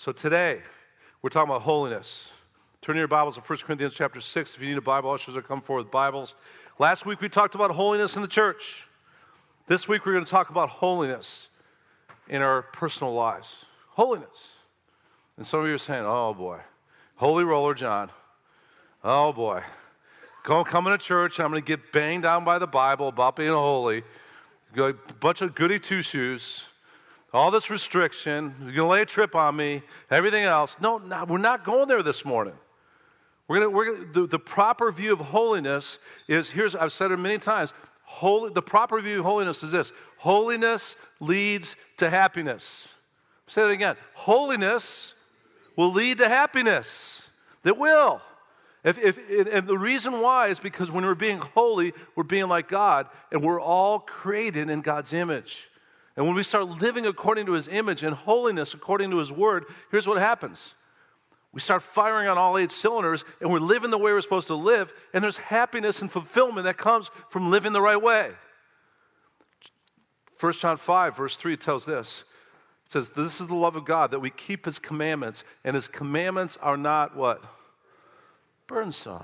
So today, we're talking about holiness. Turn your Bibles to 1 Corinthians chapter 6. If you need a Bible, ushers are come forward with Bibles. Last week we talked about holiness in the church. This week we're going to talk about holiness in our personal lives. Holiness. And some of you are saying, oh boy, holy roller, John. Oh boy. Go, coming to church, I'm going to get banged down by the Bible about being holy. A bunch of goody two shoes all this restriction, you're going to lay a trip on me, everything else. No, no we're not going there this morning. We're gonna, we're gonna, the, the proper view of holiness is here's, I've said it many times. Holy, the proper view of holiness is this holiness leads to happiness. Say it again. Holiness will lead to happiness. That will. If, if, and the reason why is because when we're being holy, we're being like God, and we're all created in God's image. And when we start living according to his image and holiness according to his word, here's what happens. We start firing on all eight cylinders and we're living the way we're supposed to live, and there's happiness and fulfillment that comes from living the right way. 1 John 5, verse 3 tells this. It says, This is the love of God, that we keep his commandments, and his commandments are not what? Burdensome.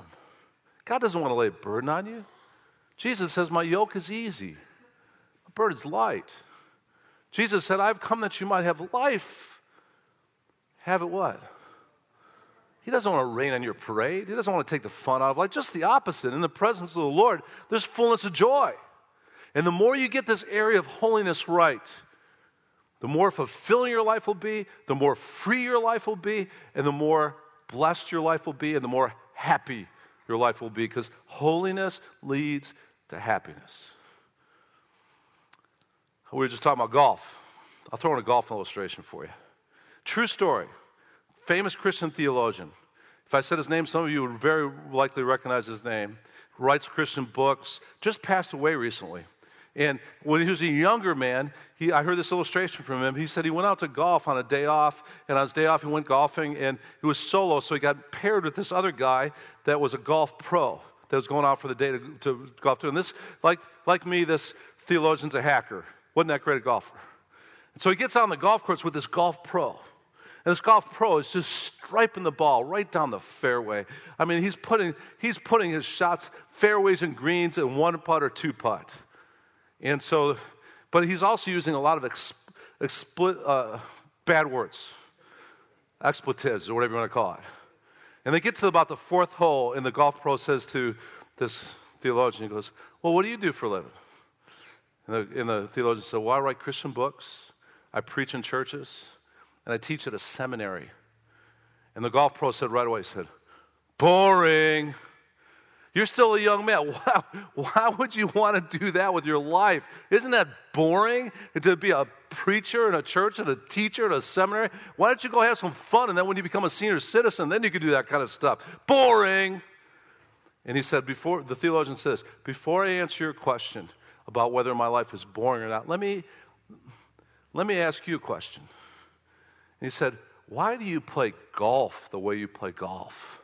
God doesn't want to lay a burden on you. Jesus says, My yoke is easy, my burden's light. Jesus said, I've come that you might have life. Have it what? He doesn't want to rain on your parade. He doesn't want to take the fun out of life. Just the opposite. In the presence of the Lord, there's fullness of joy. And the more you get this area of holiness right, the more fulfilling your life will be, the more free your life will be, and the more blessed your life will be, and the more happy your life will be, because holiness leads to happiness. We were just talking about golf. I'll throw in a golf illustration for you. True story. Famous Christian theologian. If I said his name, some of you would very likely recognize his name. Writes Christian books, just passed away recently. And when he was a younger man, he, I heard this illustration from him. He said he went out to golf on a day off, and on his day off, he went golfing, and he was solo, so he got paired with this other guy that was a golf pro that was going out for the day to, to golf to. And this, like, like me, this theologian's a hacker. Wasn't that great a golfer? And so he gets on the golf course with this golf pro. And this golf pro is just striping the ball right down the fairway. I mean, he's putting, he's putting his shots fairways and greens in one putt or two putt. And so, but he's also using a lot of ex, expli, uh, bad words, expletives, or whatever you want to call it. And they get to about the fourth hole, and the golf pro says to this theologian, he goes, Well, what do you do for a living? And the, and the theologian said, Well, I write Christian books, I preach in churches, and I teach at a seminary. And the golf pro said right away, he said, Boring. You're still a young man. Why, why would you want to do that with your life? Isn't that boring to be a preacher in a church and a teacher in a seminary? Why don't you go have some fun and then when you become a senior citizen, then you can do that kind of stuff? Boring. And he said, before the theologian says, before I answer your question, about whether my life is boring or not. Let me, let me ask you a question. And he said, Why do you play golf the way you play golf?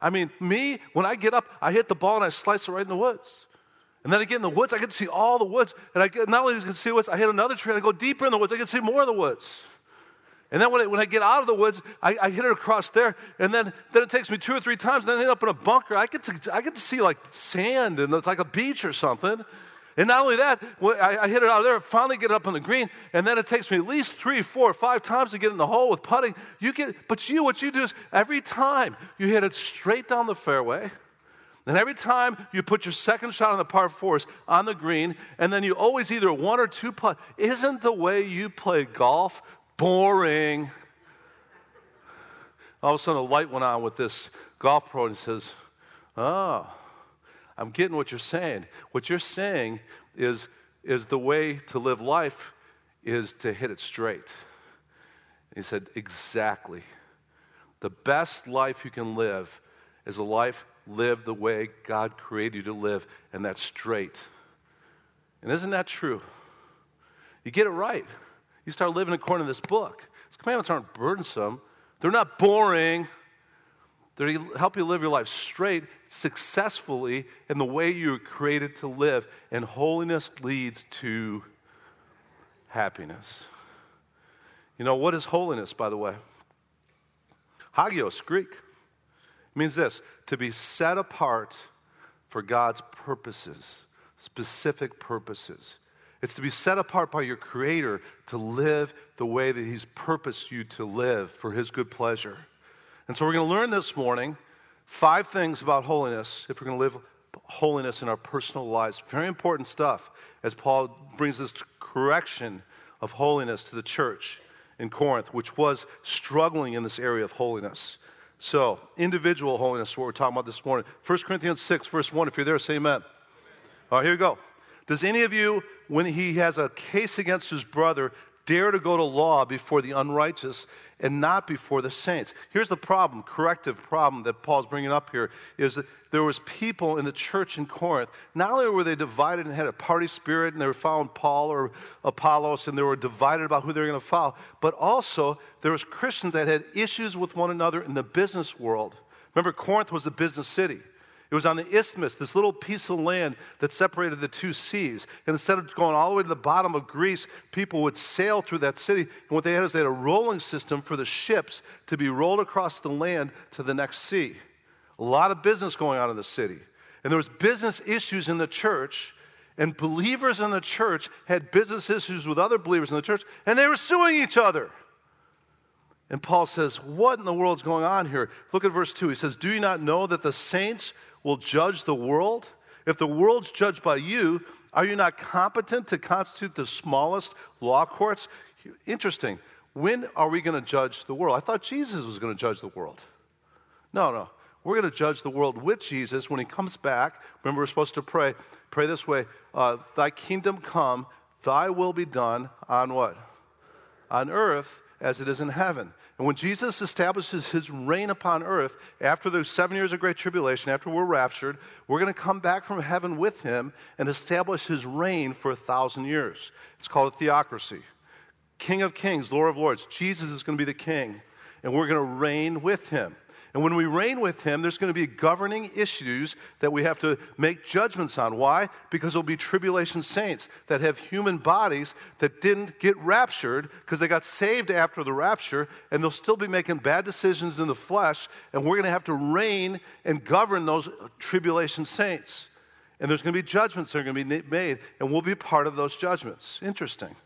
I mean, me, when I get up, I hit the ball and I slice it right in the woods. And then I get in the woods, I get to see all the woods. And I get, not only can I see woods, I hit another tree and I go deeper in the woods, I can see more of the woods. And then when I, when I get out of the woods, I, I, hit it across there, and then, then it takes me two or three times, and then I end up in a bunker. I get, to, I get to see like sand, and it's like a beach or something. And not only that, I, I hit it out of there, finally get it up on the green, and then it takes me at least three, four, five times to get in the hole with putting. You get, but you, what you do is every time you hit it straight down the fairway, and every time you put your second shot on the par fours on the green, and then you always either one or two putt. Isn't the way you play golf boring? All of a sudden, a light went on with this golf pro and says, Oh, I'm getting what you're saying. What you're saying is, is the way to live life is to hit it straight. And he said, Exactly. The best life you can live is a life lived the way God created you to live, and that's straight. And isn't that true? You get it right. You start living according to this book. These commandments aren't burdensome, they're not boring. They help you live your life straight, successfully, in the way you were created to live. And holiness leads to happiness. You know, what is holiness, by the way? Hagios, Greek. Means this to be set apart for God's purposes, specific purposes. It's to be set apart by your Creator to live the way that He's purposed you to live for His good pleasure. And so we're going to learn this morning five things about holiness if we're going to live holiness in our personal lives. Very important stuff as Paul brings this correction of holiness to the church in Corinth, which was struggling in this area of holiness. So, individual holiness is what we're talking about this morning. 1 Corinthians 6, verse 1. If you're there, say amen. All right, here we go. Does any of you, when he has a case against his brother, dare to go to law before the unrighteous and not before the saints. Here's the problem, corrective problem that Paul's bringing up here is that there was people in the church in Corinth. Not only were they divided and had a party spirit and they were following Paul or Apollos and they were divided about who they were going to follow, but also there was Christians that had issues with one another in the business world. Remember, Corinth was a business city. It was on the isthmus, this little piece of land that separated the two seas. And instead of going all the way to the bottom of Greece, people would sail through that city. And what they had is they had a rolling system for the ships to be rolled across the land to the next sea. A lot of business going on in the city. And there was business issues in the church, and believers in the church had business issues with other believers in the church, and they were suing each other. And Paul says, What in the world's going on here? Look at verse 2. He says, Do you not know that the saints will judge the world? If the world's judged by you, are you not competent to constitute the smallest law courts? Interesting. When are we going to judge the world? I thought Jesus was going to judge the world. No, no. We're going to judge the world with Jesus when he comes back. Remember, we're supposed to pray. Pray this way uh, Thy kingdom come, thy will be done on what? On earth as it is in heaven. And when Jesus establishes his reign upon earth, after those seven years of great tribulation, after we're raptured, we're going to come back from heaven with him and establish his reign for a thousand years. It's called a theocracy. King of kings, Lord of lords. Jesus is going to be the king, and we're going to reign with him. And when we reign with him, there's going to be governing issues that we have to make judgments on. Why? Because there'll be tribulation saints that have human bodies that didn't get raptured because they got saved after the rapture, and they'll still be making bad decisions in the flesh, and we're going to have to reign and govern those tribulation saints. And there's going to be judgments that are going to be made, and we'll be part of those judgments. Interesting.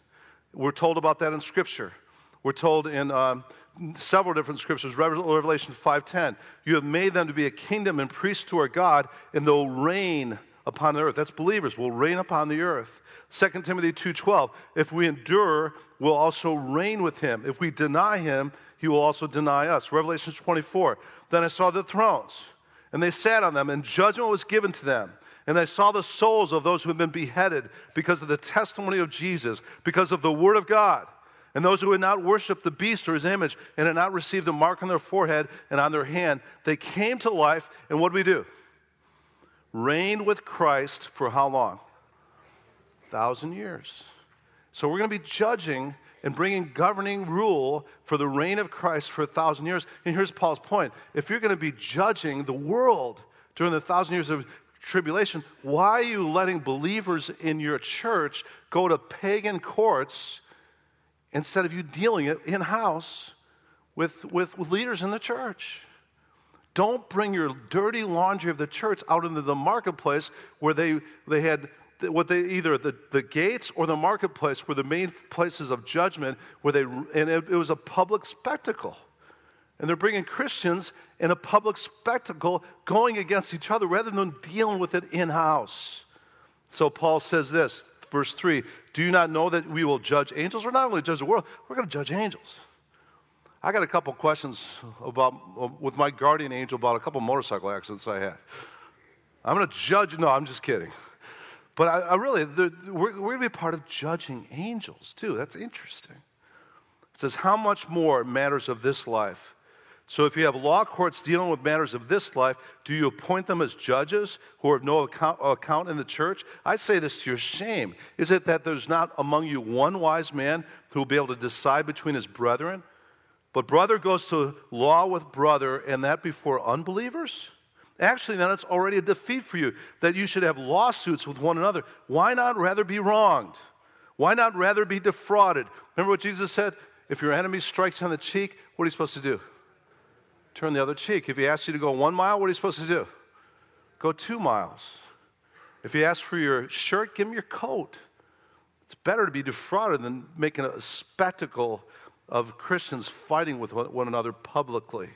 We're told about that in Scripture. We're told in um, several different scriptures, Revelation 5.10, you have made them to be a kingdom and priests to our God, and they'll reign upon the earth. That's believers, will reign upon the earth. 2 Timothy 2.12, if we endure, we'll also reign with him. If we deny him, he will also deny us. Revelation 24, then I saw the thrones, and they sat on them, and judgment was given to them. And I saw the souls of those who had been beheaded because of the testimony of Jesus, because of the word of God. And those who had not worshiped the beast or his image and had not received the mark on their forehead and on their hand, they came to life. And what do we do? Reigned with Christ for how long? Thousand years. So we're going to be judging and bringing governing rule for the reign of Christ for a thousand years. And here's Paul's point if you're going to be judging the world during the thousand years of tribulation, why are you letting believers in your church go to pagan courts instead of you dealing it in house with, with, with leaders in the church. Don't bring your dirty laundry of the church out into the marketplace where they, they had what they either the, the gates or the marketplace were the main places of judgment where they and it, it was a public spectacle and they're bringing christians in a public spectacle going against each other rather than dealing with it in house so paul says this verse 3 Do you not know that we will judge angels? We're not only judge the world, we're going to judge angels. I got a couple questions about, with my guardian angel about a couple motorcycle accidents I had. I'm going to judge, no, I'm just kidding. But I, I really, we're, we're going to be part of judging angels too. That's interesting. It says, How much more matters of this life so if you have law courts dealing with matters of this life, do you appoint them as judges who have no account, account, in the church? I say this to your shame. Is it that there's not among you one wise man who will be able to decide between his brethren? But brother goes to law with brother, and that before unbelievers? Actually, then it's already a defeat for you that you should have lawsuits with one another. Why not rather be wronged? Why not rather be defrauded? Remember what Jesus said? If your enemy strikes on the cheek, what are you supposed to do? Turn the other cheek. If he asks you to go one mile, what are you supposed to do? Go two miles. If he asks for your shirt, give him your coat. It's better to be defrauded than making a spectacle of Christians fighting with one another publicly.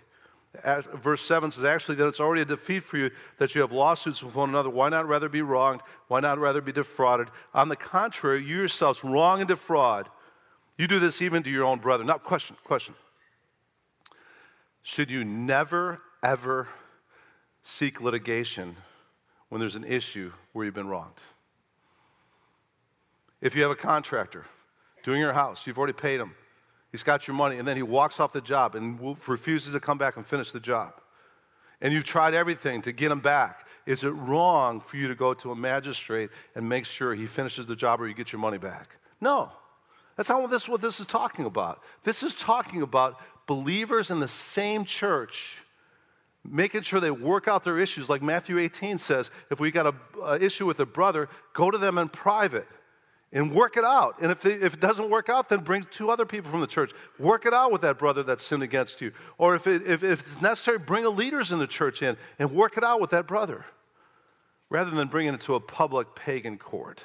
As, verse 7 says, actually, that it's already a defeat for you that you have lawsuits with one another. Why not rather be wronged? Why not rather be defrauded? On the contrary, you yourselves wrong and defraud. You do this even to your own brother. Now, question, question. Should you never, ever seek litigation when there's an issue where you've been wronged? If you have a contractor doing your house, you've already paid him, he's got your money, and then he walks off the job and refuses to come back and finish the job. And you've tried everything to get him back. Is it wrong for you to go to a magistrate and make sure he finishes the job or you get your money back? No. That's not what this, what this is talking about. This is talking about believers in the same church making sure they work out their issues. Like Matthew 18 says, if we got an issue with a brother, go to them in private and work it out. And if, they, if it doesn't work out, then bring two other people from the church. Work it out with that brother that sinned against you. Or if, it, if, if it's necessary, bring a leaders in the church in and work it out with that brother rather than bringing it to a public pagan court.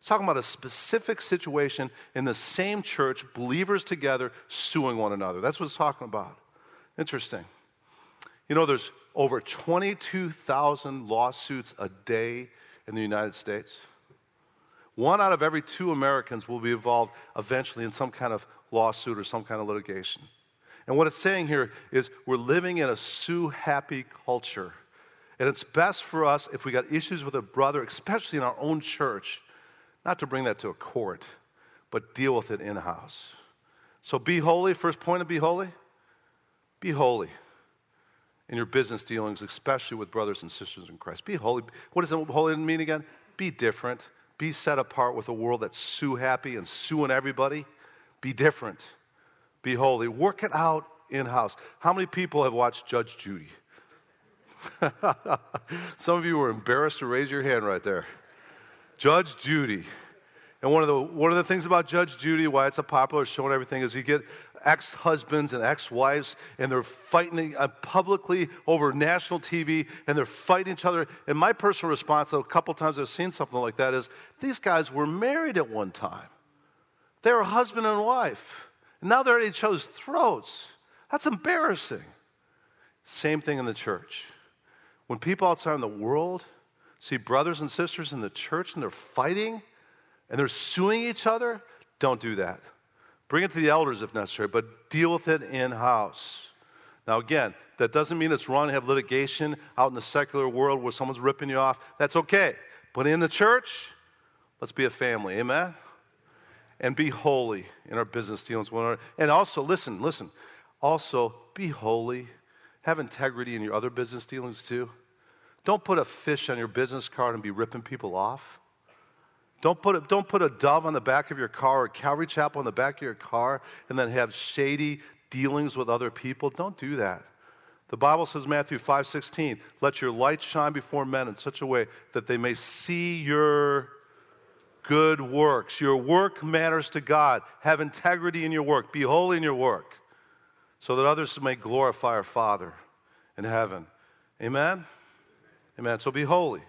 It's talking about a specific situation in the same church, believers together suing one another. That's what it's talking about. Interesting. You know, there's over 22,000 lawsuits a day in the United States. One out of every two Americans will be involved eventually in some kind of lawsuit or some kind of litigation. And what it's saying here is we're living in a sue happy culture. And it's best for us if we got issues with a brother, especially in our own church, not to bring that to a court, but deal with it in house. So be holy. First point of be holy be holy in your business dealings, especially with brothers and sisters in Christ. Be holy. What does holy mean again? Be different. Be set apart with a world that's sue happy and suing everybody. Be different. Be holy. Work it out in house. How many people have watched Judge Judy? Some of you were embarrassed to raise your hand right there. Judge Judy. And one of the one of the things about Judge Judy, why it's a popular show and everything, is you get ex-husbands and ex-wives, and they're fighting uh, publicly over national TV, and they're fighting each other. And my personal response, a couple times I've seen something like that, is these guys were married at one time. They were husband and wife. And now they're at each other's throats. That's embarrassing. Same thing in the church. When people outside in the world see brothers and sisters in the church and they're fighting and they're suing each other, don't do that. Bring it to the elders if necessary, but deal with it in house. Now, again, that doesn't mean it's wrong to have litigation out in the secular world where someone's ripping you off. That's okay. But in the church, let's be a family. Amen? And be holy in our business dealings with one another. And also, listen, listen. Also, be holy. Have integrity in your other business dealings too. Don't put a fish on your business card and be ripping people off. Don't put, a, don't put a dove on the back of your car or Calvary Chapel on the back of your car and then have shady dealings with other people. Don't do that. The Bible says, Matthew 5 16, let your light shine before men in such a way that they may see your good works. Your work matters to God. Have integrity in your work. Be holy in your work so that others may glorify our Father in heaven. Amen? Amen. So be holy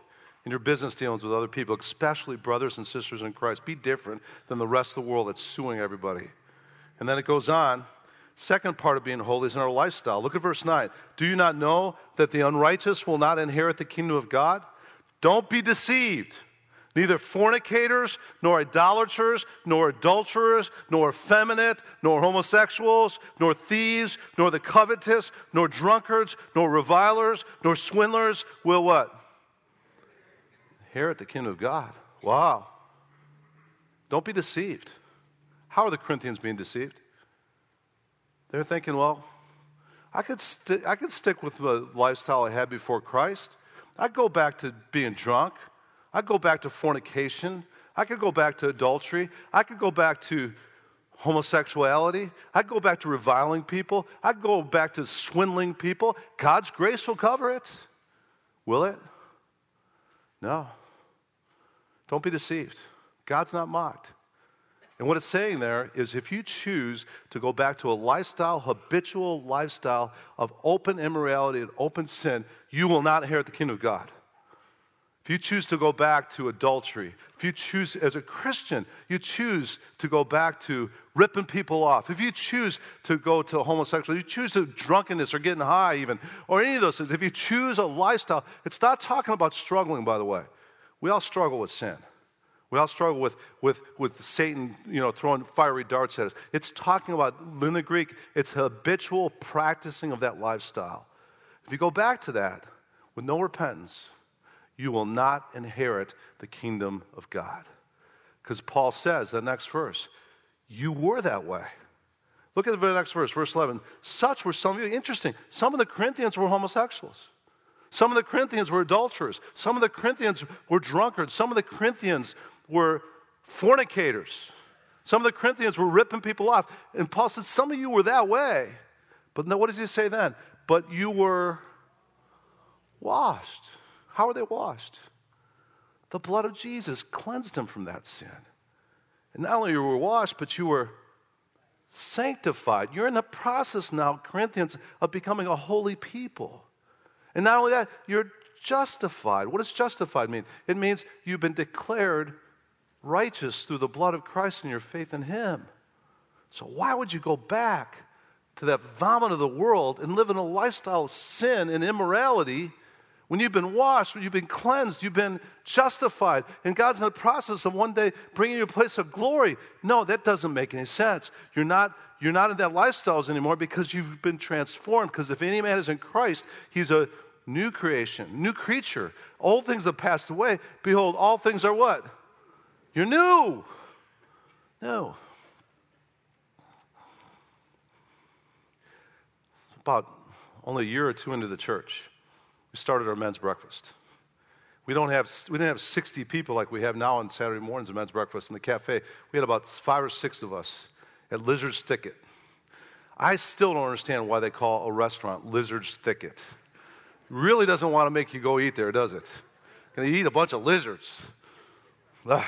in your business dealings with other people, especially brothers and sisters in Christ. Be different than the rest of the world that's suing everybody. And then it goes on. Second part of being holy is in our lifestyle. Look at verse 9. Do you not know that the unrighteous will not inherit the kingdom of God? Don't be deceived. Neither fornicators, nor idolaters, nor adulterers, nor effeminate, nor homosexuals, nor thieves, nor the covetous, nor drunkards, nor revilers, nor swindlers will what? Inherit the kingdom of God. Wow. Don't be deceived. How are the Corinthians being deceived? They're thinking, well, I could, st- I could stick with the lifestyle I had before Christ. I'd go back to being drunk. I go back to fornication. I could go back to adultery. I could go back to homosexuality. I'd go back to reviling people. I'd go back to swindling people. God's grace will cover it. Will it? No. Don't be deceived. God's not mocked. And what it's saying there is if you choose to go back to a lifestyle, habitual lifestyle of open immorality and open sin, you will not inherit the kingdom of God. If you choose to go back to adultery, if you choose, as a Christian, you choose to go back to ripping people off, if you choose to go to homosexuality, you choose to drunkenness or getting high even, or any of those things, if you choose a lifestyle, it's not talking about struggling, by the way. We all struggle with sin. We all struggle with, with, with Satan, you know, throwing fiery darts at us. It's talking about, in the Greek, it's habitual practicing of that lifestyle. If you go back to that with no repentance, you will not inherit the kingdom of God. Because Paul says, the next verse, you were that way. Look at the very next verse, verse 11. Such were some of you. Interesting. Some of the Corinthians were homosexuals. Some of the Corinthians were adulterers. Some of the Corinthians were drunkards. Some of the Corinthians were fornicators. Some of the Corinthians were ripping people off. And Paul said, Some of you were that way. But no, what does he say then? But you were washed. How are they washed? The blood of Jesus cleansed them from that sin. And not only you were washed, but you were sanctified. You're in the process now, Corinthians, of becoming a holy people. And not only that, you're justified. What does justified mean? It means you've been declared righteous through the blood of Christ and your faith in Him. So, why would you go back to that vomit of the world and live in a lifestyle of sin and immorality when you've been washed, when you've been cleansed, you've been justified, and God's in the process of one day bringing you to a place of glory. No, that doesn't make any sense. You're not, you're not in that lifestyles anymore because you've been transformed. Because if any man is in Christ, he's a new creation, new creature. Old things have passed away. Behold, all things are what? You're new. No. About only a year or two into the church, we started our men's breakfast. We, don't have, we didn't have 60 people like we have now on Saturday mornings at men's breakfast in the cafe. We had about five or six of us at Lizard's Thicket. I still don't understand why they call a restaurant Lizard's Thicket. Really doesn't want to make you go eat there, does it? Gonna eat a bunch of lizards. Ugh.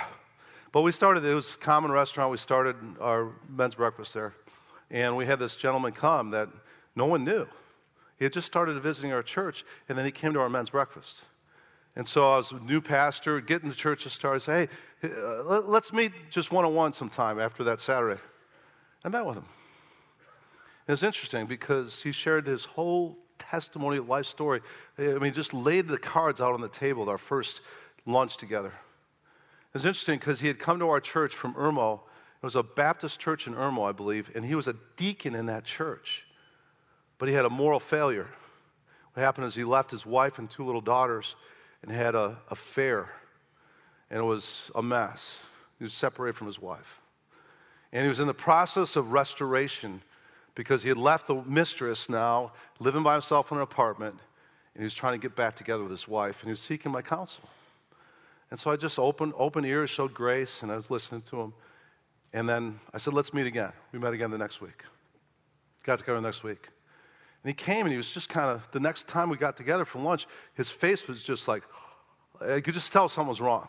But we started, it was a common restaurant. We started our men's breakfast there. And we had this gentleman come that no one knew. He had just started visiting our church, and then he came to our men's breakfast. And so I was a new pastor, getting the church to start. I say, hey, uh, let's meet just one on one sometime after that Saturday. I met with him. It was interesting because he shared his whole testimony, life story. I mean, just laid the cards out on the table at our first lunch together. It was interesting because he had come to our church from Irmo. It was a Baptist church in Irmo, I believe, and he was a deacon in that church but he had a moral failure. What happened is he left his wife and two little daughters and had a affair, and it was a mess. He was separated from his wife. And he was in the process of restoration because he had left the mistress now, living by himself in an apartment, and he was trying to get back together with his wife, and he was seeking my counsel. And so I just opened open ears, showed grace, and I was listening to him. And then I said, let's meet again. We met again the next week. Got together next week. And he came and he was just kind of, the next time we got together for lunch, his face was just like, I could just tell something was wrong.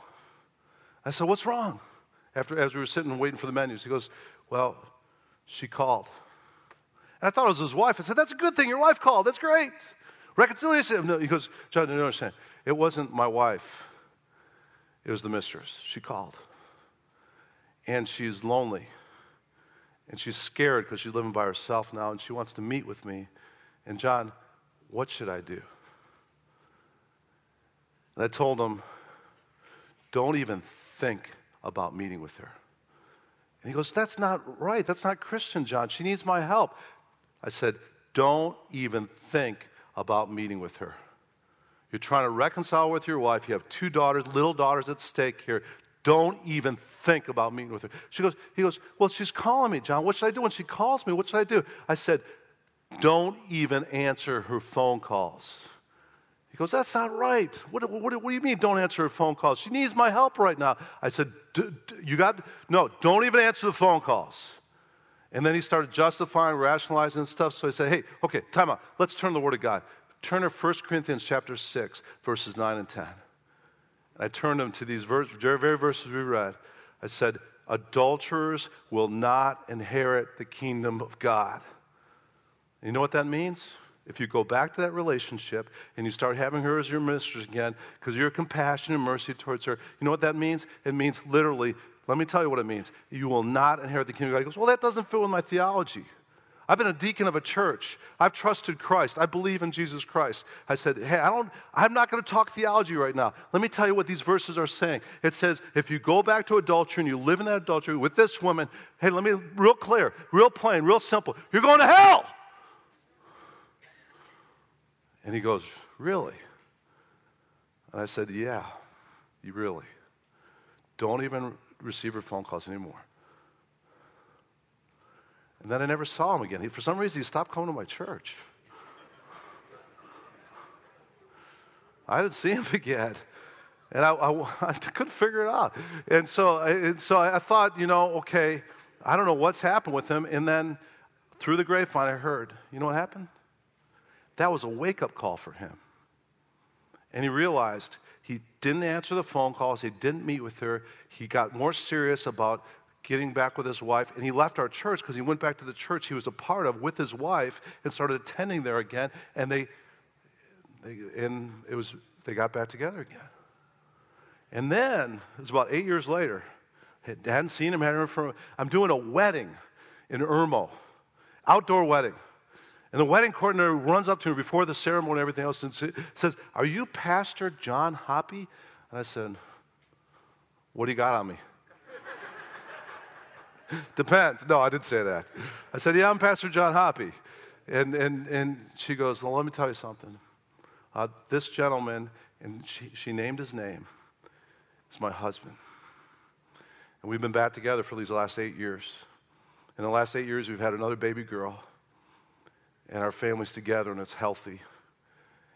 I said, What's wrong? After, as we were sitting and waiting for the menus, he goes, Well, she called. And I thought it was his wife. I said, That's a good thing. Your wife called. That's great. Reconciliation. No, he goes, John, you don't understand. It wasn't my wife, it was the mistress. She called. And she's lonely. And she's scared because she's living by herself now and she wants to meet with me. And John, what should I do? And I told him, don't even think about meeting with her. And he goes, That's not right. That's not Christian, John. She needs my help. I said, Don't even think about meeting with her. You're trying to reconcile with your wife. You have two daughters, little daughters at stake here. Don't even think about meeting with her. She goes, he goes, Well, she's calling me, John. What should I do when she calls me? What should I do? I said, don't even answer her phone calls. He goes, That's not right. What, what, what, do you mean, don't answer her phone calls? She needs my help right now. I said, You got, no, don't even answer the phone calls. And then he started justifying, rationalizing and stuff. So I said, Hey, okay, time out. Let's turn the Word of God. Turn to 1 Corinthians chapter 6, verses 9 and 10. And I turned him to these very verses we read. I said, adulterers will not inherit the kingdom of God. You know what that means? If you go back to that relationship and you start having her as your mistress again because you're compassionate and mercy towards her, you know what that means? It means literally, let me tell you what it means. You will not inherit the kingdom of God. He goes, Well, that doesn't fit with my theology. I've been a deacon of a church. I've trusted Christ. I believe in Jesus Christ. I said, Hey, I don't, I'm not going to talk theology right now. Let me tell you what these verses are saying. It says, if you go back to adultery and you live in that adultery with this woman, hey, let me, real clear, real plain, real simple, you're going to hell. And he goes, Really? And I said, Yeah, you really. Don't even receive her phone calls anymore. And then I never saw him again. He, for some reason, he stopped coming to my church. I didn't see him again. And I, I, I, couldn't figure it out. And so, and so I thought, you know, okay, I don't know what's happened with him. And then through the grapevine, I heard, you know what happened? That was a wake up call for him. And he realized he didn't answer the phone calls, he didn't meet with her, he got more serious about getting back with his wife, and he left our church because he went back to the church he was a part of with his wife and started attending there again, and they, they and it was they got back together again. And then it was about eight years later. Hadn't seen him, hadn't heard from him. I'm doing a wedding in Irmo, outdoor wedding. And the wedding coordinator runs up to me before the ceremony and everything else and says, Are you Pastor John Hoppy? And I said, What do you got on me? Depends. No, I didn't say that. I said, Yeah, I'm Pastor John Hoppy. And, and, and she goes, Well, let me tell you something. Uh, this gentleman, and she, she named his name, is my husband. And we've been back together for these last eight years. In the last eight years, we've had another baby girl and our families together and it's healthy.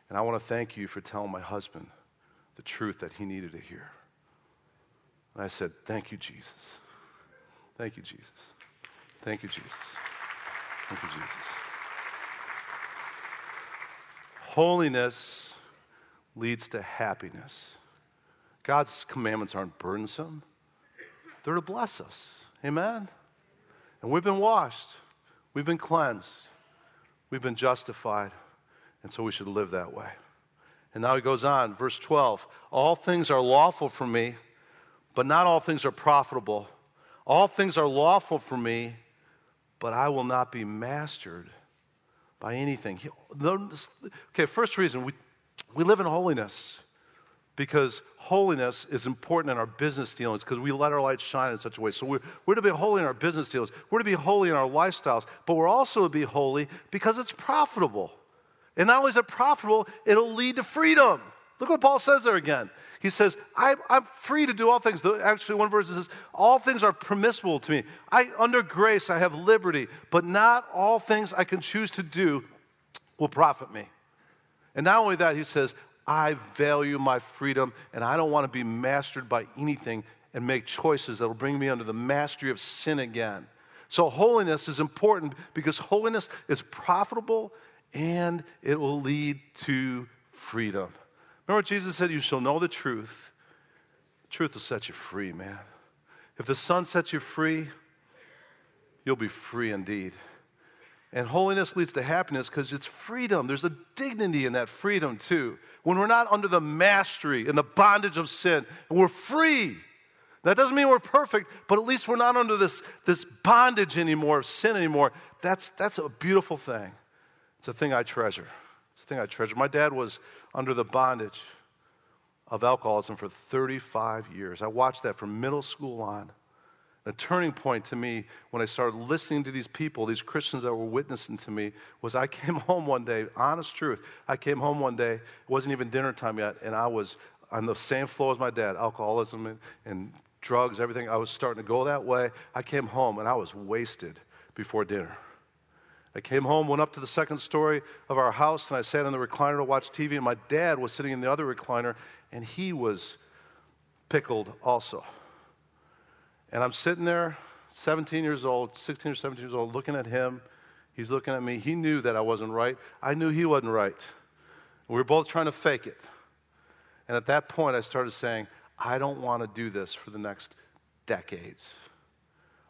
And I want to thank you for telling my husband the truth that he needed to hear. And I said, Thank you, Jesus. Thank you, Jesus. Thank you, Jesus. Thank you, Jesus. Holiness leads to happiness. God's commandments aren't burdensome, they're to bless us. Amen? And we've been washed, we've been cleansed. We've been justified, and so we should live that way. And now he goes on, verse 12 All things are lawful for me, but not all things are profitable. All things are lawful for me, but I will not be mastered by anything. Okay, first reason we, we live in holiness because holiness is important in our business dealings because we let our light shine in such a way. So we're, we're to be holy in our business dealings, we're to be holy in our lifestyles, but we're also to be holy because it's profitable. And not only is it profitable, it'll lead to freedom. Look what Paul says there again. He says, I, am free to do all things. Actually, one verse says, All things are permissible to me. I, under grace, I have liberty, but not all things I can choose to do will profit me. And not only that, he says, I value my freedom and I don't want to be mastered by anything and make choices that will bring me under the mastery of sin again. So, holiness is important because holiness is profitable and it will lead to freedom. Remember Jesus said? You shall know the truth. The truth will set you free, man. If the Son sets you free, you'll be free indeed. And holiness leads to happiness because it's freedom. There's a dignity in that freedom, too. When we're not under the mastery and the bondage of sin, we're free. That doesn't mean we're perfect, but at least we're not under this, this bondage anymore of sin anymore. That's, that's a beautiful thing. It's a thing I treasure. It's a thing I treasure. My dad was under the bondage of alcoholism for 35 years. I watched that from middle school on. A turning point to me when I started listening to these people, these Christians that were witnessing to me, was I came home one day, honest truth. I came home one day, it wasn't even dinner time yet, and I was on the same floor as my dad alcoholism and, and drugs, everything. I was starting to go that way. I came home and I was wasted before dinner. I came home, went up to the second story of our house, and I sat in the recliner to watch TV, and my dad was sitting in the other recliner, and he was pickled also. And I'm sitting there, 17 years old, 16 or 17 years old, looking at him. He's looking at me. He knew that I wasn't right. I knew he wasn't right. We were both trying to fake it. And at that point, I started saying, I don't want to do this for the next decades.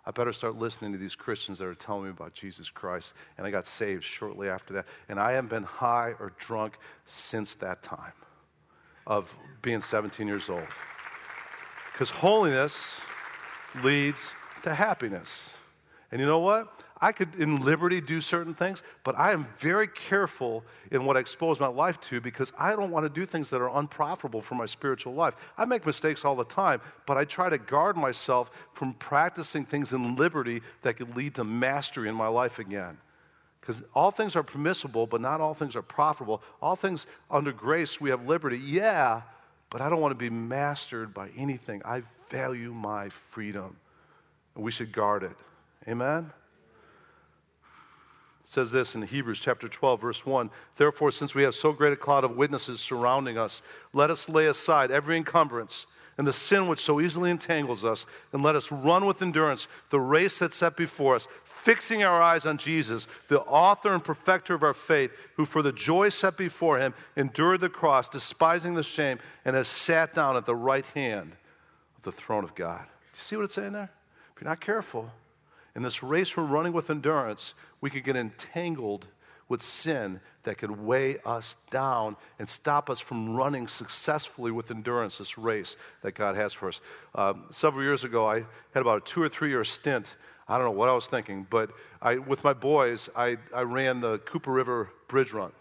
I better start listening to these Christians that are telling me about Jesus Christ. And I got saved shortly after that. And I haven't been high or drunk since that time of being 17 years old. Because holiness leads to happiness. And you know what? I could, in liberty, do certain things, but I am very careful in what I expose my life to because I don't want to do things that are unprofitable for my spiritual life. I make mistakes all the time, but I try to guard myself from practicing things in liberty that could lead to mastery in my life again. Because all things are permissible, but not all things are profitable. All things under grace, we have liberty, yeah, but I don't want to be mastered by anything. I value my freedom, and we should guard it. Amen? It says this in Hebrews chapter 12, verse 1 Therefore, since we have so great a cloud of witnesses surrounding us, let us lay aside every encumbrance and the sin which so easily entangles us, and let us run with endurance the race that's set before us, fixing our eyes on Jesus, the author and perfecter of our faith, who for the joy set before him endured the cross, despising the shame, and has sat down at the right hand of the throne of God. Do you see what it's saying there? If you're not careful, in this race we're running with endurance, we could get entangled with sin that could weigh us down and stop us from running successfully with endurance this race that God has for us. Um, several years ago, I had about a two or three year stint. I don't know what I was thinking, but I, with my boys, I, I ran the Cooper River Bridge Run.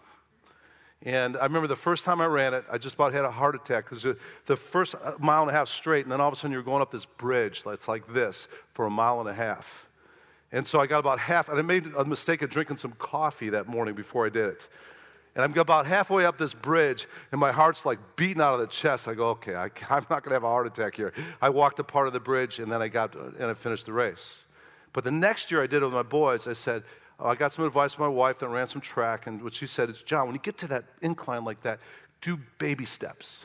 And I remember the first time I ran it, I just about had a heart attack because the first uh, mile and a half straight, and then all of a sudden you're going up this bridge that's like this for a mile and a half. And so I got about half, and I made a mistake of drinking some coffee that morning before I did it. And I'm about halfway up this bridge, and my heart's like beating out of the chest. I go, okay, I, am not going to have a heart attack here. I walked a part of the bridge, and then I got and I finished the race. But the next year I did it with my boys. I said, Oh, I got some advice from my wife that ran some track, and what she said is, John, when you get to that incline like that, do baby steps.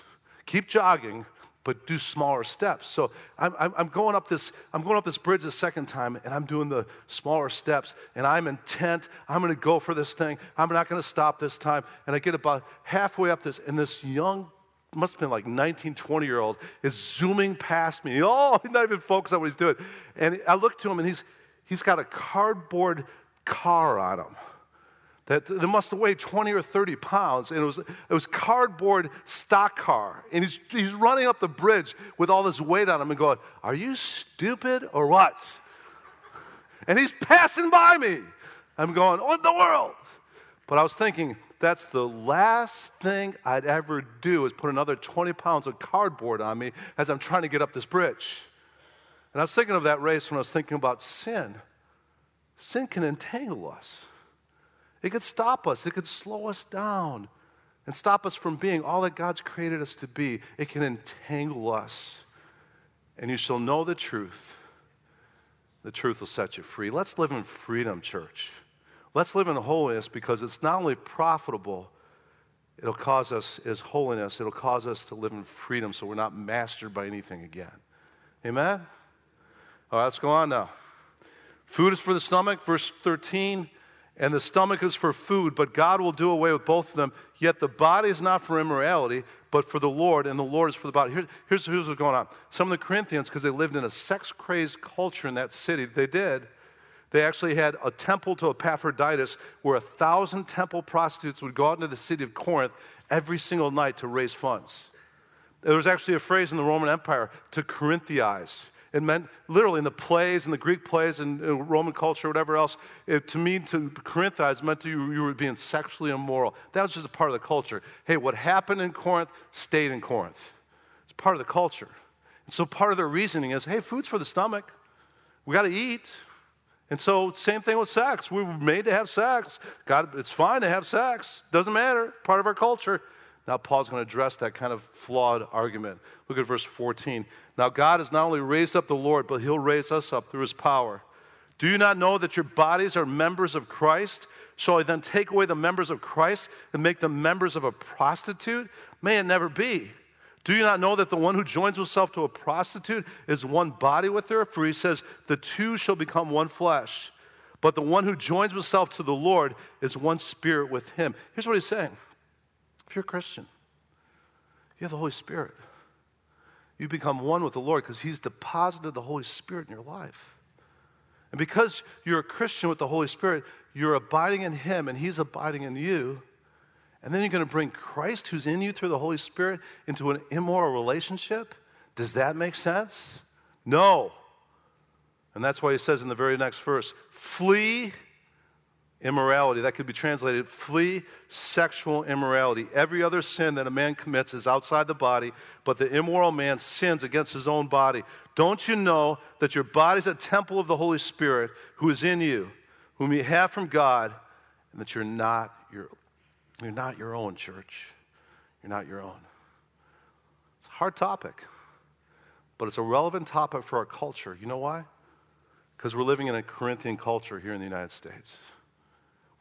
Keep jogging, but do smaller steps. So I'm, I'm, going up this, I'm going up this bridge the second time, and I'm doing the smaller steps, and I'm intent. I'm going to go for this thing. I'm not going to stop this time. And I get about halfway up this, and this young, must have been like 19, 20 year old, is zooming past me. Oh, he's not even focused on what he's doing. And I look to him, and he's, he's got a cardboard car on him that, that must have weighed 20 or 30 pounds. And it was, it was cardboard stock car. And he's, he's running up the bridge with all this weight on him and going, Are you stupid or what? And he's passing by me. I'm going, What in the world? But I was thinking, that's the last thing I'd ever do is put another 20 pounds of cardboard on me as I'm trying to get up this bridge. And I was thinking of that race when I was thinking about sin. Sin can entangle us. It could stop us, it could slow us down and stop us from being all that God's created us to be. It can entangle us. And you shall know the truth. The truth will set you free. Let's live in freedom, church. Let's live in holiness because it's not only profitable, it'll cause us, as holiness, it'll cause us to live in freedom so we're not mastered by anything again. Amen? All right, let's go on now. Food is for the stomach, verse 13 and the stomach is for food, but God will do away with both of them. Yet the body is not for immorality, but for the Lord, and the Lord is for the body. Here, here's, here's what's going on. Some of the Corinthians, because they lived in a sex crazed culture in that city, they did. They actually had a temple to Epaphroditus where a thousand temple prostitutes would go out into the city of Corinth every single night to raise funds. There was actually a phrase in the Roman Empire to Corinthianize. It meant literally in the plays, in the Greek plays, and uh, Roman culture, whatever else, it, to mean to Corinthians meant to you, you were being sexually immoral. That was just a part of the culture. Hey, what happened in Corinth stayed in Corinth. It's part of the culture. And so part of their reasoning is hey, food's for the stomach. We got to eat. And so, same thing with sex. We were made to have sex. God, it's fine to have sex. Doesn't matter. Part of our culture. Now, Paul's going to address that kind of flawed argument. Look at verse 14. Now, God has not only raised up the Lord, but he'll raise us up through his power. Do you not know that your bodies are members of Christ? Shall I then take away the members of Christ and make them members of a prostitute? May it never be. Do you not know that the one who joins himself to a prostitute is one body with her? For he says, the two shall become one flesh. But the one who joins himself to the Lord is one spirit with him. Here's what he's saying a Christian, you have the Holy Spirit. You become one with the Lord because He's deposited the Holy Spirit in your life. And because you're a Christian with the Holy Spirit, you're abiding in Him and He's abiding in you. And then you're going to bring Christ, who's in you through the Holy Spirit, into an immoral relationship? Does that make sense? No. And that's why he says in the very next verse flee immorality. That could be translated flee sexual immorality. Every other sin that a man commits is outside the body, but the immoral man sins against his own body. Don't you know that your body is a temple of the Holy Spirit who is in you, whom you have from God, and that you're not your, you're not your own, church? You're not your own. It's a hard topic, but it's a relevant topic for our culture. You know why? Because we're living in a Corinthian culture here in the United States.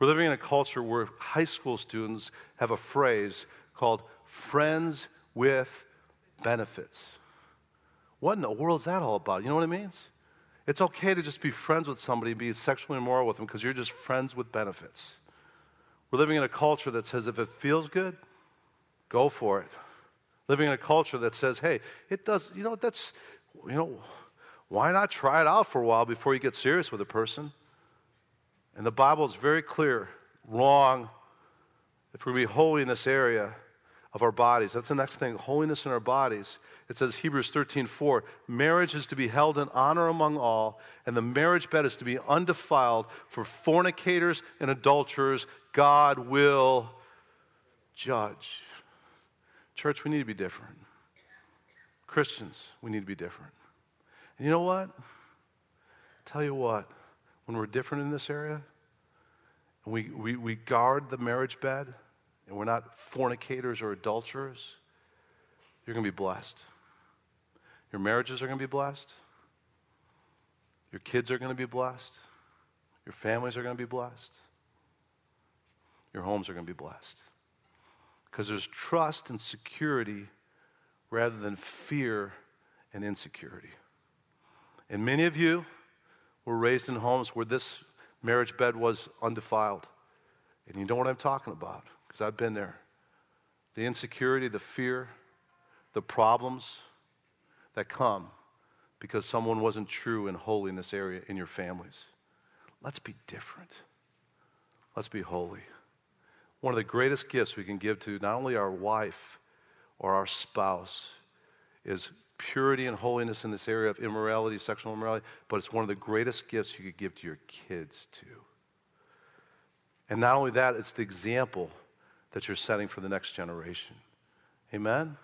We're living in a culture where high school students have a phrase called friends with benefits. What in the world is that all about? You know what it means? It's okay to just be friends with somebody and be sexually immoral with them because you're just friends with benefits. We're living in a culture that says if it feels good, go for it. Living in a culture that says, hey, it does, you know, that's, you know, why not try it out for a while before you get serious with a person? And the Bible is very clear wrong. If we're to be holy in this area of our bodies, that's the next thing holiness in our bodies. It says Hebrews 13 4, marriage is to be held in honor among all, and the marriage bed is to be undefiled for fornicators and adulterers. God will judge. Church, we need to be different. Christians, we need to be different. And you know what? Tell you what when we're different in this area, and we, we, we guard the marriage bed, and we're not fornicators or adulterers, you're going to be blessed. Your marriages are going to be blessed. Your kids are going to be blessed. Your families are going to be blessed. Your homes are going to be blessed. Because there's trust and security rather than fear and insecurity. And many of you, were raised in homes where this marriage bed was undefiled. And you know what I'm talking about, because I've been there. The insecurity, the fear, the problems that come because someone wasn't true and holy in this area in your families. Let's be different. Let's be holy. One of the greatest gifts we can give to not only our wife or our spouse is purity and holiness in this area of immorality, sexual immorality, but it's one of the greatest gifts you could give to your kids, too. And not only that, it's the example that you're setting for the next generation. Amen?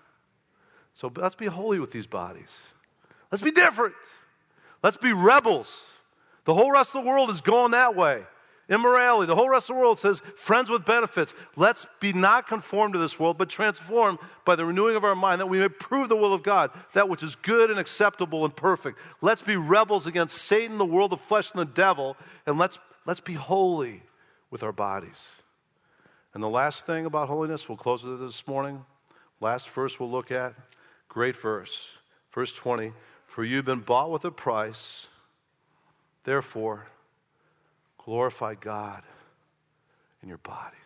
So let's be holy with these bodies. Let's be different. Let's be rebels. The whole rest of the world is going that way immorality. The whole rest of the world says friends with benefits. Let's be not conformed to this world, but transformed by the renewing of our mind that we may prove the will of God, that which is good and acceptable and perfect. Let's be rebels against Satan, the world, the flesh, and the devil, and let's, let's be holy with our bodies. And the last thing about holiness, we'll close with it this morning. Last verse we'll look at. Great verse. Verse 20. For you've been bought with a price. Therefore, glorify God in your bodies.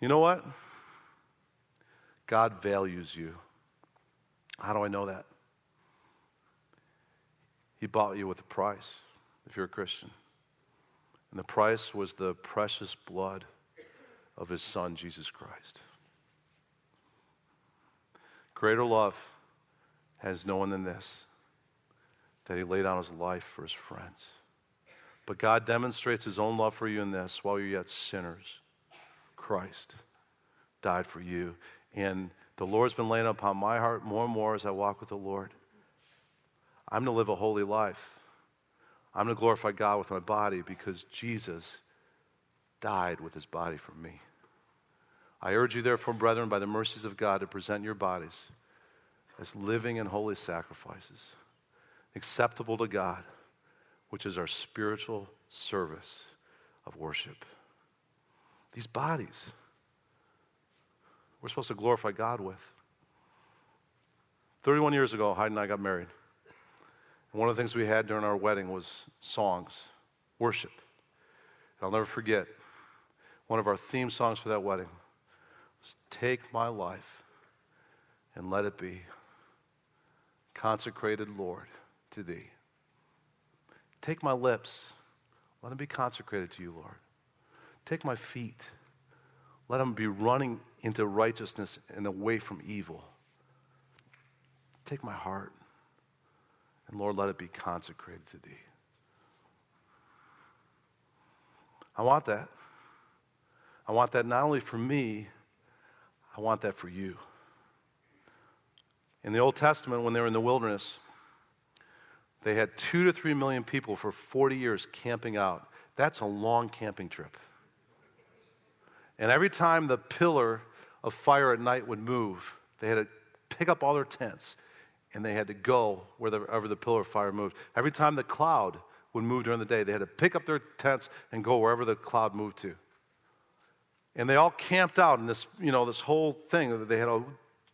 You know what? God values you. How do I know that? He bought you with a price, if you're a Christian. And the price was the precious blood of his son, Jesus Christ. Greater love has no one than this that he laid down his life for his friends. But God demonstrates his own love for you in this while you're yet sinners. Christ died for you. And the Lord's been laying upon my heart more and more as I walk with the Lord. I'm to live a holy life. I'm to glorify God with my body because Jesus died with his body for me. I urge you, therefore, brethren, by the mercies of God, to present your bodies as living and holy sacrifices acceptable to God, which is our spiritual service of worship. These bodies, we're supposed to glorify God with. 31 years ago, Heidi and I got married. And one of the things we had during our wedding was songs, worship. I'll never forget one of our theme songs for that wedding was Take My Life and Let It Be. Consecrated Lord to thee. Take my lips. Let them be consecrated to you, Lord. Take my feet. Let them be running into righteousness and away from evil. Take my heart. And Lord, let it be consecrated to thee. I want that. I want that not only for me, I want that for you. In the Old Testament, when they were in the wilderness, they had two to three million people for 40 years camping out. That's a long camping trip. And every time the pillar of fire at night would move, they had to pick up all their tents and they had to go wherever the pillar of fire moved. Every time the cloud would move during the day, they had to pick up their tents and go wherever the cloud moved to. And they all camped out in this, you know, this whole thing. They had a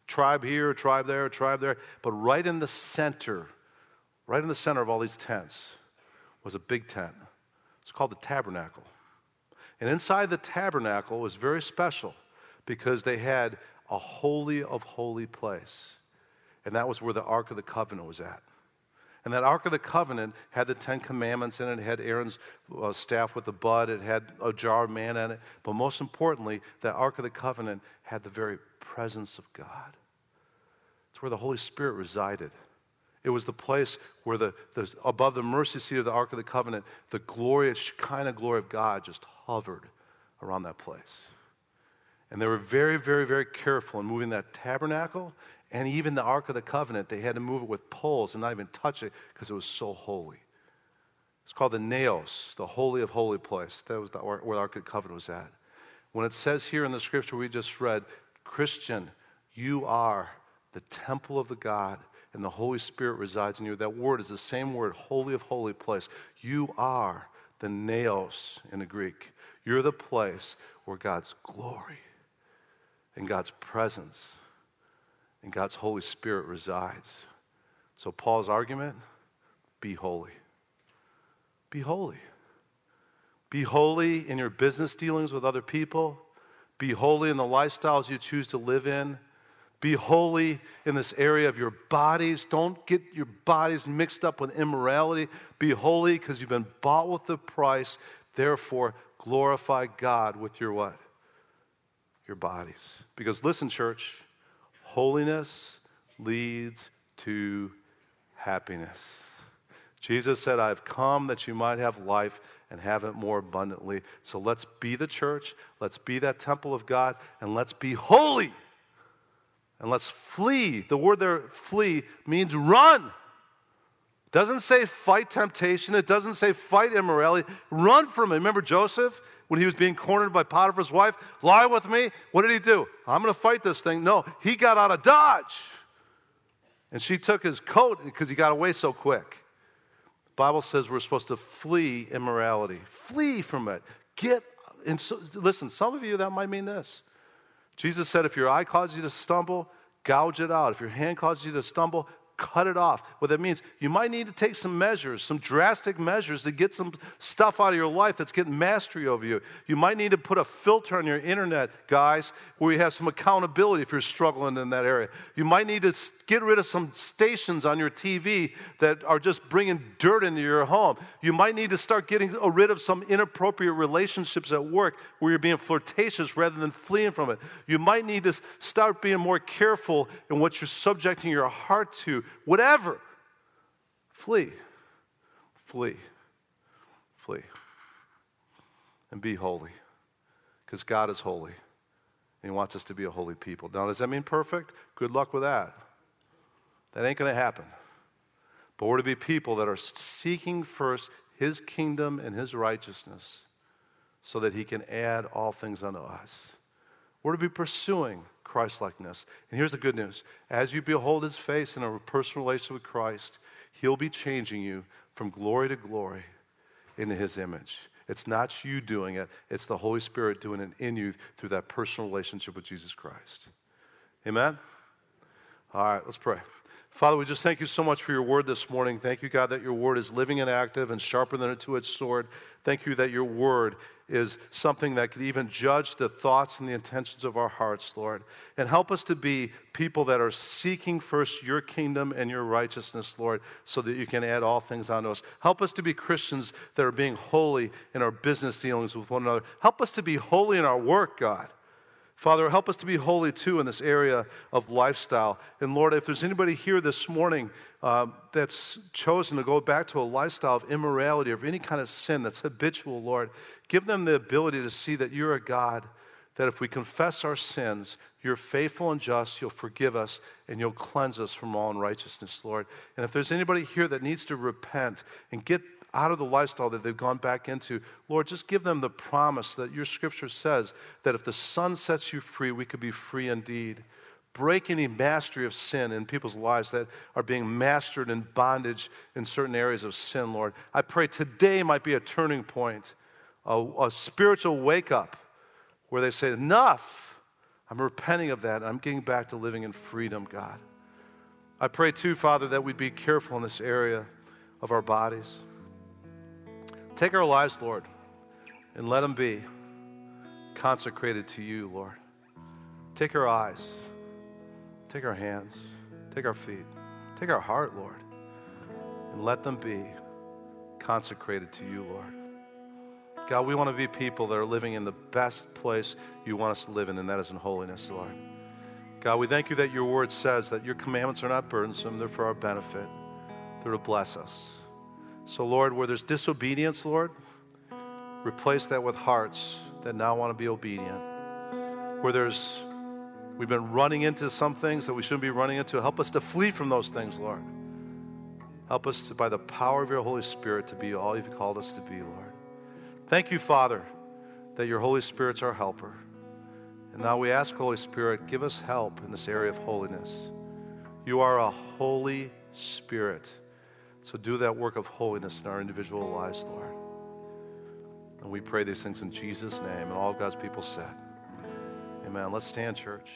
tribe here, a tribe there, a tribe there. But right in the center, right in the center of all these tents was a big tent. It's called the tabernacle. And inside the tabernacle was very special because they had a holy of holy place. And that was where the Ark of the Covenant was at. And that Ark of the Covenant had the Ten Commandments in it. It had Aaron's uh, staff with the bud. It had a jar of manna in it. But most importantly, that Ark of the Covenant had the very presence of God. It's where the Holy Spirit resided. It was the place where the, the above the mercy seat of the Ark of the Covenant, the glorious kind of glory of God just hovered around that place. And they were very, very, very careful in moving that tabernacle and even the Ark of the Covenant, they had to move it with poles and not even touch it because it was so holy. It's called the Naos, the Holy of Holy place. That was the, where the Ark of the Covenant was at. When it says here in the scripture we just read, Christian, you are the temple of the God, and the Holy Spirit resides in you. That word is the same word, holy of holy place. You are the naos in the Greek. You're the place where God's glory and God's presence and God's Holy Spirit resides. So, Paul's argument be holy. Be holy. Be holy in your business dealings with other people. Be holy in the lifestyles you choose to live in. Be holy in this area of your bodies. Don't get your bodies mixed up with immorality. Be holy because you've been bought with the price. Therefore, glorify God with your what? Your bodies. Because listen, church, Holiness leads to happiness. Jesus said, I've come that you might have life and have it more abundantly. So let's be the church, let's be that temple of God, and let's be holy. And let's flee. The word there, flee, means run. Doesn't say fight temptation, it doesn't say fight immorality. Run from it. Remember Joseph? when he was being cornered by Potiphar's wife? Lie with me? What did he do? I'm going to fight this thing. No, he got out of Dodge. And she took his coat because he got away so quick. The Bible says we're supposed to flee immorality. Flee from it. Get, and so, listen, some of you, that might mean this. Jesus said, if your eye causes you to stumble, gouge it out. If your hand causes you to stumble, cut it off. What that means, you might need to take some measures, some drastic measures to get some stuff out of your life that's getting mastery over you. You might need to put a filter on your internet, guys, where you have some accountability if you're struggling in that area. You might need to get rid of some stations on your TV that are just bringing dirt into your home. You might need to start getting rid of some inappropriate relationships at work where you're being flirtatious rather than fleeing from it. You might need to start being more careful in what you're subjecting your heart to whatever. Flee. Flee. Flee. And be holy. Because God is holy. And He wants us to be a holy people. Now, does that mean perfect? Good luck with that. That ain't going to happen. But we're to be people that are seeking first His kingdom and His righteousness so that He can add all things unto us. We're to be pursuing Christlikeness. And here's the good news as you behold his face in a personal relationship with Christ, he'll be changing you from glory to glory into his image. It's not you doing it, it's the Holy Spirit doing it in you through that personal relationship with Jesus Christ. Amen? All right, let's pray. Father, we just thank you so much for your word this morning. Thank you, God, that your word is living and active and sharper than a two edged sword. Thank you that your word is something that could even judge the thoughts and the intentions of our hearts, Lord. And help us to be people that are seeking first your kingdom and your righteousness, Lord, so that you can add all things onto us. Help us to be Christians that are being holy in our business dealings with one another. Help us to be holy in our work, God. Father, help us to be holy too in this area of lifestyle. And Lord, if there's anybody here this morning uh, that's chosen to go back to a lifestyle of immorality or of any kind of sin that's habitual, Lord, give them the ability to see that you're a God, that if we confess our sins, you're faithful and just, you'll forgive us, and you'll cleanse us from all unrighteousness, Lord. And if there's anybody here that needs to repent and get out of the lifestyle that they've gone back into. Lord, just give them the promise that your scripture says that if the Son sets you free, we could be free indeed. Break any mastery of sin in people's lives that are being mastered in bondage in certain areas of sin, Lord. I pray today might be a turning point, a, a spiritual wake up where they say, Enough. I'm repenting of that. I'm getting back to living in freedom, God. I pray too, Father, that we'd be careful in this area of our bodies. Take our lives, Lord, and let them be consecrated to you, Lord. Take our eyes, take our hands, take our feet, take our heart, Lord, and let them be consecrated to you, Lord. God, we want to be people that are living in the best place you want us to live in, and that is in holiness, Lord. God, we thank you that your word says that your commandments are not burdensome, they're for our benefit, they're to bless us. So, Lord, where there's disobedience, Lord, replace that with hearts that now want to be obedient. Where there's we've been running into some things that we shouldn't be running into, help us to flee from those things, Lord. Help us to, by the power of your Holy Spirit to be all you've called us to be, Lord. Thank you, Father, that your Holy Spirit's our helper. And now we ask, Holy Spirit, give us help in this area of holiness. You are a Holy Spirit. So do that work of holiness in our individual lives, Lord. And we pray these things in Jesus' name. And all God's people said, Amen. Let's stand, church.